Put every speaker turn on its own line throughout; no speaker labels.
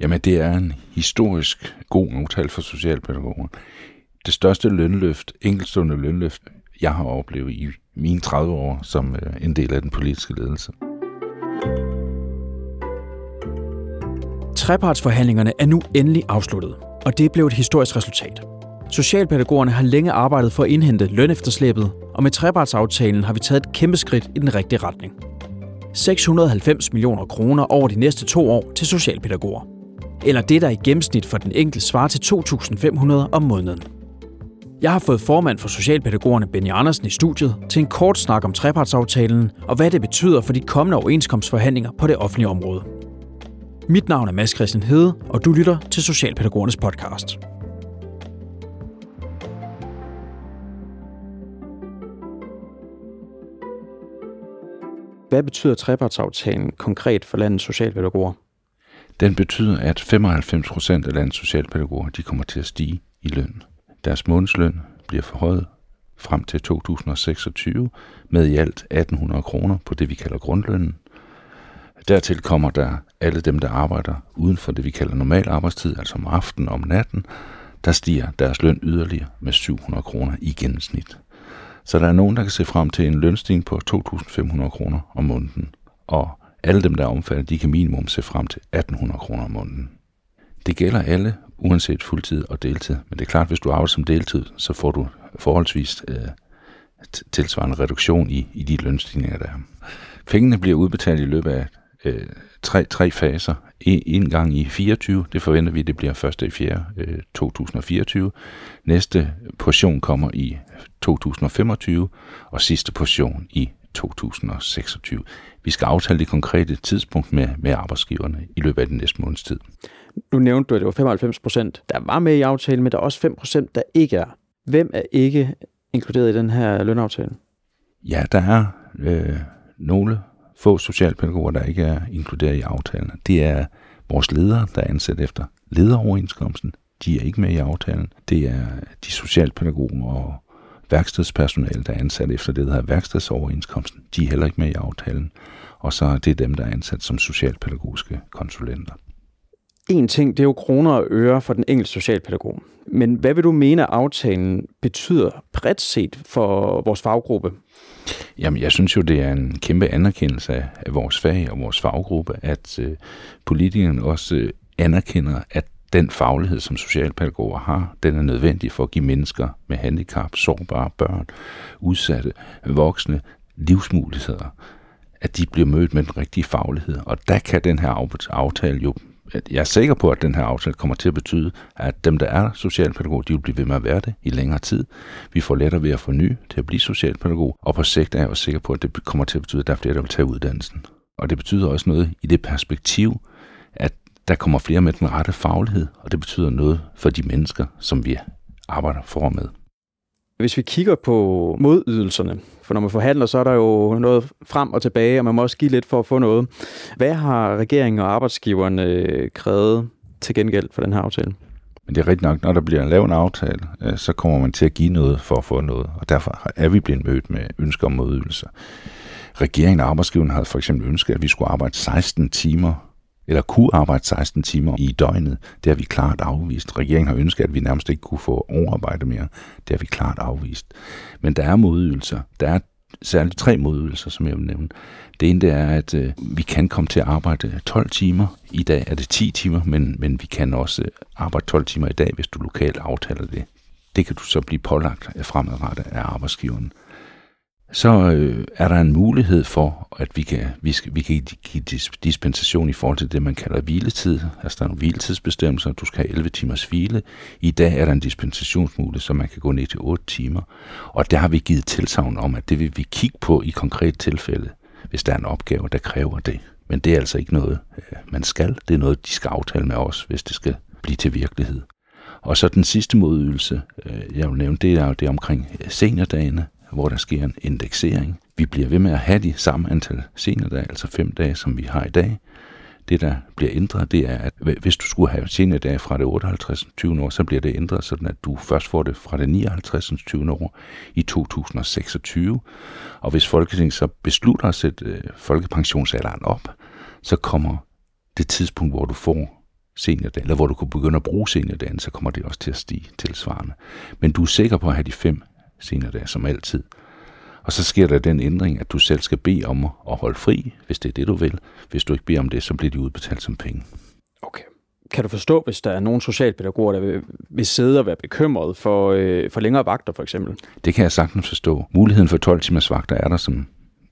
Jamen, det er en historisk god aftale for socialpædagoger. Det største lønløft, enkeltstående lønløft, jeg har oplevet i mine 30 år som øh, en del af den politiske ledelse.
Trepartsforhandlingerne er nu endelig afsluttet, og det blev et historisk resultat. Socialpædagogerne har længe arbejdet for at indhente lønefterslæbet, og med trepartsaftalen har vi taget et kæmpe skridt i den rigtige retning. 690 millioner kroner over de næste to år til socialpædagoger. Eller det, der i gennemsnit for den enkelte svarer til 2.500 om måneden. Jeg har fået formand for Socialpædagogerne Benny Andersen i studiet til en kort snak om trepartsaftalen og hvad det betyder for de kommende overenskomstforhandlinger på det offentlige område. Mit navn er Mads Christian Hede, og du lytter til Socialpædagogernes podcast. Hvad betyder trepartsaftalen konkret for landets socialpædagoger?
Den betyder, at 95 procent af landets socialpædagoger de kommer til at stige i løn. Deres månedsløn bliver forhøjet frem til 2026 med i alt 1800 kroner på det, vi kalder grundlønnen. Dertil kommer der alle dem, der arbejder uden for det, vi kalder normal arbejdstid, altså om aftenen og om natten, der stiger deres løn yderligere med 700 kroner i gennemsnit. Så der er nogen, der kan se frem til en lønstigning på 2.500 kroner om måneden, og alle dem, der er omfattet, de kan minimum se frem til 1.800 kroner om måneden. Det gælder alle, uanset fuldtid og deltid. Men det er klart, hvis du arbejder som deltid, så får du forholdsvis øh, tilsvarende reduktion i, i de lønstigninger, der er. Pengene bliver udbetalt i løbet af øh, tre, tre faser. En, en gang i 24, det forventer vi, det bliver 1. i 4. Øh, 2024. Næste portion kommer i 2025, og sidste portion i 2026. Vi skal aftale det konkrete tidspunkt med, med arbejdsgiverne i løbet af den næste måneds tid.
Nu nævnte du, at det var 95 procent, der var med i aftalen, men der er også 5 procent, der ikke er. Hvem er ikke inkluderet i den her lønaftale?
Ja, der er øh, nogle få socialpædagoger, der ikke er inkluderet i aftalen. Det er vores ledere, der er ansat efter lederoverenskomsten. De er ikke med i aftalen. Det er de socialpædagoger og værkstedspersonale, der er ansat efter det, der hedder værkstedsoverenskomsten. De er heller ikke med i aftalen. Og så er det dem, der er ansat som socialpædagogiske konsulenter.
En ting, det er jo kroner og øre for den enkelte socialpædagog. Men hvad vil du mene, at aftalen betyder bredt set for vores faggruppe?
Jamen, jeg synes jo, det er en kæmpe anerkendelse af, af vores fag og vores faggruppe, at øh, politikerne også øh, anerkender, at den faglighed, som socialpædagoger har, den er nødvendig for at give mennesker med handicap, sårbare børn, udsatte, voksne, livsmuligheder, at de bliver mødt med den rigtige faglighed. Og der kan den her aftale jo jeg er sikker på, at den her aftale kommer til at betyde, at dem, der er socialpædagoger, de vil blive ved med at være det i længere tid. Vi får lettere ved at få ny til at blive socialpædagog, og på sigt er jeg også sikker på, at det kommer til at betyde, at der er flere, der vil tage uddannelsen. Og det betyder også noget i det perspektiv, at der kommer flere med den rette faglighed, og det betyder noget for de mennesker, som vi arbejder for med.
Hvis vi kigger på modydelserne, for når man forhandler, så er der jo noget frem og tilbage, og man må også give lidt for at få noget. Hvad har regeringen og arbejdsgiverne øh, krævet til gengæld for den her aftale?
Men det er rigtigt nok, når der bliver lavet en aftale, øh, så kommer man til at give noget for at få noget, og derfor er vi blevet mødt med ønsker om modydelser. Regeringen og arbejdsgiverne havde for eksempel ønsket, at vi skulle arbejde 16 timer eller kunne arbejde 16 timer i døgnet. Det har vi klart afvist. Regeringen har ønsket, at vi nærmest ikke kunne få overarbejde mere. Det har vi klart afvist. Men der er modydelser. Der er særligt tre modydelser, som jeg vil nævne. Det ene det er, at øh, vi kan komme til at arbejde 12 timer. I dag er det 10 timer, men, men vi kan også øh, arbejde 12 timer i dag, hvis du lokalt aftaler det. Det kan du så blive pålagt øh, fremadrettet af arbejdsgiveren så øh, er der en mulighed for, at vi kan, vi, skal, vi kan give dispensation i forhold til det, man kalder hviletid. Altså der er nogle hviletidsbestemmelser, du skal have 11 timers hvile. I dag er der en dispensationsmulighed, så man kan gå ned til 8 timer. Og der har vi givet tilsavn om, at det vil vi kigge på i konkret tilfælde, hvis der er en opgave, der kræver det. Men det er altså ikke noget, øh, man skal. Det er noget, de skal aftale med os, hvis det skal blive til virkelighed. Og så den sidste modydelse, øh, jeg vil nævne, det er jo det omkring øh, seniordagene hvor der sker en indeksering. Vi bliver ved med at have de samme antal seniordage, altså fem dage, som vi har i dag. Det, der bliver ændret, det er, at hvis du skulle have seniordage fra det 58. 20. år, så bliver det ændret sådan, at du først får det fra det 59. 20. år i 2026. Og hvis Folketinget så beslutter at sætte øh, folkepensionsalderen op, så kommer det tidspunkt, hvor du får seniordagen, eller hvor du kan begynde at bruge seniordagen, så kommer det også til at stige tilsvarende. Men du er sikker på at have de fem seniordage som altid. Og så sker der den ændring, at du selv skal bede om at holde fri, hvis det er det, du vil. Hvis du ikke beder om det, så bliver de udbetalt som penge.
Okay. Kan du forstå, hvis der er nogle socialpædagoger, der vil, vil sidde og være bekymret for, øh, for længere vagter, for eksempel?
Det kan jeg sagtens forstå. Muligheden for 12 timers vagter er der som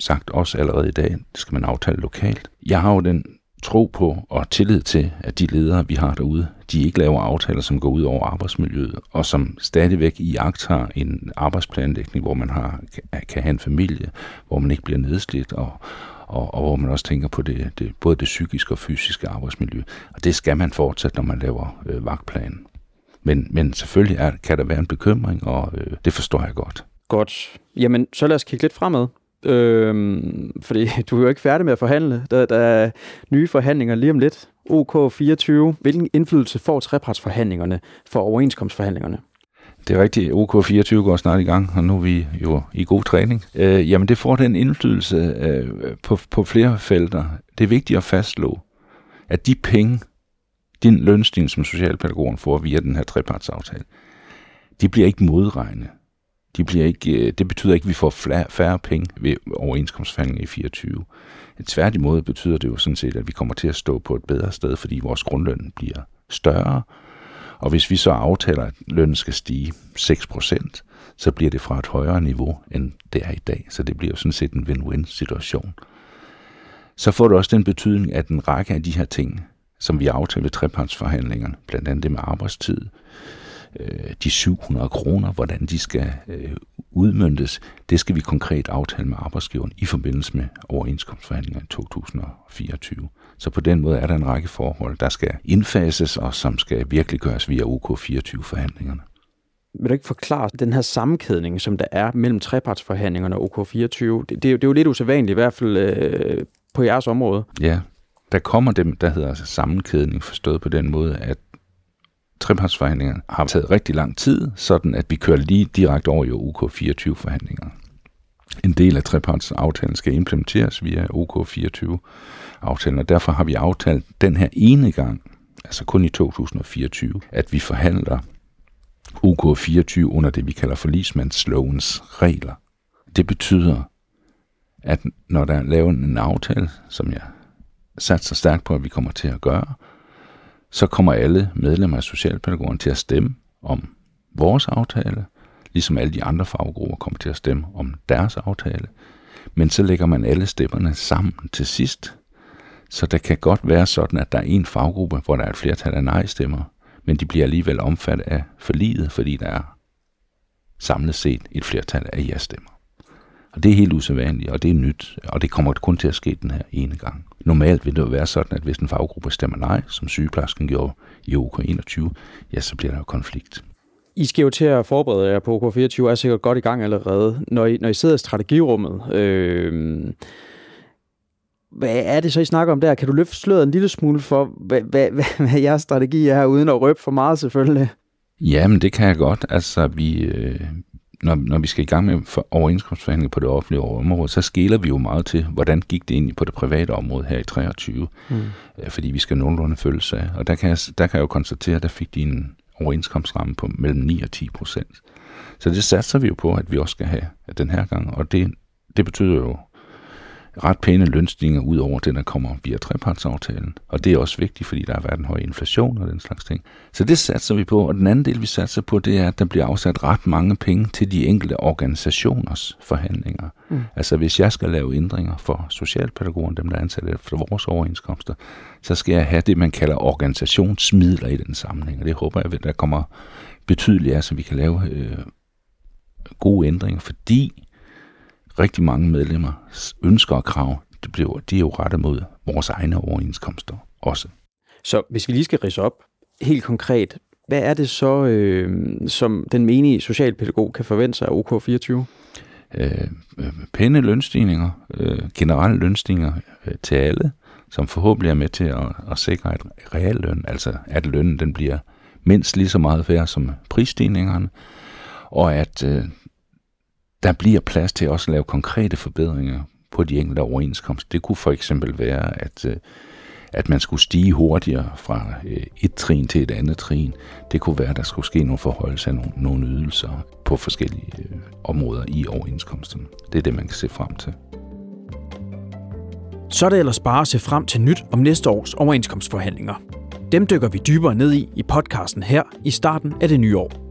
sagt også allerede i dag. Det skal man aftale lokalt. Jeg har jo den tro på og tillid til, at de ledere, vi har derude, de ikke laver aftaler, som går ud over arbejdsmiljøet, og som stadigvæk i agt har en arbejdsplanlægning, hvor man har, kan have en familie, hvor man ikke bliver nedslidt, og, og, og hvor man også tænker på det, det, både det psykiske og fysiske arbejdsmiljø. Og det skal man fortsætte, når man laver øh, vagtplanen. Men, men selvfølgelig er, kan der være en bekymring, og øh, det forstår jeg godt.
Godt. Jamen, så lad os kigge lidt fremad. Øhm, fordi du er jo ikke færdig med at forhandle. Der, der er nye forhandlinger lige om lidt. OK 24. Hvilken indflydelse får trepartsforhandlingerne for overenskomstforhandlingerne?
Det er rigtigt. OK 24 går snart i gang, og nu er vi jo i god træning. Øh, jamen, det får den indflydelse øh, på, på flere felter. Det er vigtigt at fastslå, at de penge, din lønstigning, som socialpædagogen får via den her trepartsaftale, de bliver ikke modregnet de bliver ikke, øh, det betyder ikke, at vi får færre penge ved overenskomstforhandlinger i 24. Tværtimod betyder det jo sådan set, at vi kommer til at stå på et bedre sted, fordi vores grundløn bliver større. Og hvis vi så aftaler, at lønnen skal stige 6%, så bliver det fra et højere niveau, end det er i dag. Så det bliver jo sådan set en win-win situation. Så får det også den betydning, at en række af de her ting, som vi aftalte ved trepartsforhandlingerne, blandt andet det med arbejdstid, øh, de 700 kroner, hvordan de skal øh, udmyndtes, det skal vi konkret aftale med arbejdsgiveren i forbindelse med overenskomstforhandlinger i 2024. Så på den måde er der en række forhold, der skal indfases og som skal virkelig gøres via OK24-forhandlingerne.
Vil du ikke forklare den her sammenkædning, som der er mellem trepartsforhandlingerne og OK24? Det, det, det er jo lidt usædvanligt, i hvert fald øh, på jeres område.
Ja, der kommer dem, der hedder altså sammenkædning, forstået på den måde, at trepartsforhandlingerne har taget rigtig lang tid, sådan at vi kører lige direkte over i OK24-forhandlinger. En del af trepartsaftalen skal implementeres via OK24-aftalen, og derfor har vi aftalt den her ene gang, altså kun i 2024, at vi forhandler OK24 under det, vi kalder forlismandslovens regler. Det betyder, at når der er lavet en aftale, som jeg satser stærkt på, at vi kommer til at gøre, så kommer alle medlemmer af Socialpædagogerne til at stemme om vores aftale, ligesom alle de andre faggrupper kommer til at stemme om deres aftale. Men så lægger man alle stemmerne sammen til sidst, så det kan godt være sådan, at der er en faggruppe, hvor der er et flertal af nej-stemmer, men de bliver alligevel omfattet af forliget, fordi der er samlet set et flertal af ja-stemmer. Og det er helt usædvanligt, og det er nyt, og det kommer kun til at ske den her ene gang. Normalt vil det jo være sådan, at hvis en faggruppe stemmer nej, som sygeplejersken gjorde i OK21, ja, så bliver der jo konflikt.
I skal jo til at forberede jer på OK24, er sikkert godt i gang allerede. Når I, når I sidder i strategirummet, øh, hvad er det så, I snakker om der? Kan du løfte sløret en lille smule for, hvad, hvad, hvad, hvad jeres strategi er, uden at røbe for meget selvfølgelig?
Jamen, det kan jeg godt. Altså, vi, øh, når, når vi skal i gang med overenskomstforhandlinger på det offentlige område, så skiller vi jo meget til, hvordan gik det ind på det private område her i 23, mm. Øh, fordi vi skal nogenlunde følge sig. Og der kan, jeg, der kan jeg jo konstatere, at der fik de en overenskomstramme på mellem 9 og 10 procent. Så det satser vi jo på, at vi også skal have den her gang, og det, det betyder jo ret pæne lønstigninger ud over det, der kommer via trepartsaftalen. Og det er også vigtigt, fordi der har været en høj inflation og den slags ting. Så det satser vi på. Og den anden del, vi satser på, det er, at der bliver afsat ret mange penge til de enkelte organisationers forhandlinger. Mm. Altså hvis jeg skal lave ændringer for socialpædagogerne, dem der er ansat efter vores overenskomster, så skal jeg have det, man kalder organisationsmidler i den sammenhæng. Og det håber jeg, at der kommer betydeligt af, så vi kan lave øh, gode ændringer, fordi rigtig mange medlemmer ønsker og krav, det bliver, de er jo rettet mod vores egne overenskomster også.
Så hvis vi lige skal rise op helt konkret, hvad er det så, øh, som den menige socialpædagog kan forvente sig af OK24?
Øh, øh, pæne lønstigninger, øh, generelle lønstigninger øh, til alle, som forhåbentlig er med til at, at sikre et realløn, altså at lønnen den bliver mindst lige så meget værd som prisstigningerne, og at øh, der bliver plads til også at lave konkrete forbedringer på de enkelte overenskomster. Det kunne for eksempel være, at, øh, at man skulle stige hurtigere fra øh, et trin til et andet trin. Det kunne være, at der skulle ske nogle forholdelser af nogle, nogle ydelser på forskellige øh, områder i overenskomsten. Det er det, man kan se frem til.
Så er det ellers bare at se frem til nyt om næste års overenskomstforhandlinger. Dem dykker vi dybere ned i i podcasten her i starten af det nye år.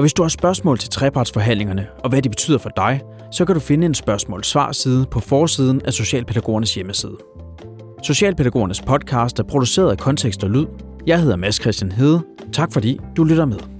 Og hvis du har spørgsmål til trepartsforhandlingerne og hvad de betyder for dig, så kan du finde en spørgsmål-svar-side på forsiden af Socialpædagogernes hjemmeside. Socialpædagogernes podcast er produceret af Kontekst og Lyd. Jeg hedder Mads Christian Hede. Tak fordi du lytter med.